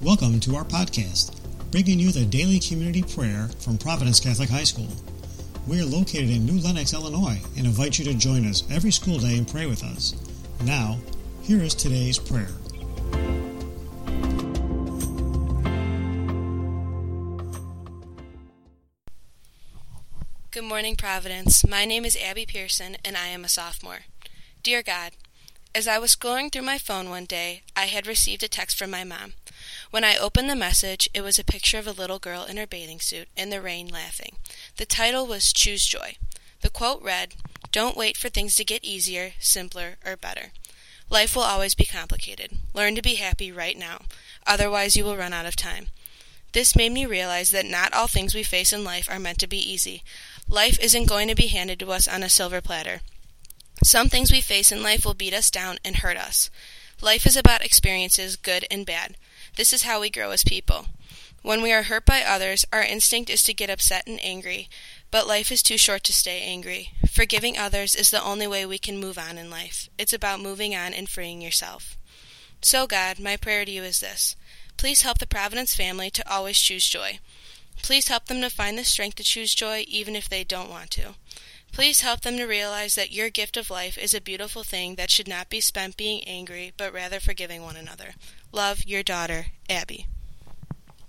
Welcome to our podcast, bringing you the daily community prayer from Providence Catholic High School. We are located in New Lenox, Illinois, and invite you to join us every school day and pray with us. Now, here is today's prayer. Good morning, Providence. My name is Abby Pearson, and I am a sophomore. Dear God, as I was scrolling through my phone one day, I had received a text from my mom. When I opened the message, it was a picture of a little girl in her bathing suit in the rain laughing. The title was Choose Joy. The quote read, Don't wait for things to get easier, simpler, or better. Life will always be complicated. Learn to be happy right now. Otherwise, you will run out of time. This made me realize that not all things we face in life are meant to be easy. Life isn't going to be handed to us on a silver platter. Some things we face in life will beat us down and hurt us. Life is about experiences, good and bad. This is how we grow as people. When we are hurt by others, our instinct is to get upset and angry, but life is too short to stay angry. Forgiving others is the only way we can move on in life. It's about moving on and freeing yourself. So, God, my prayer to you is this. Please help the Providence family to always choose joy. Please help them to find the strength to choose joy even if they don't want to. Please help them to realize that your gift of life is a beautiful thing that should not be spent being angry, but rather forgiving one another. Love, your daughter, Abby.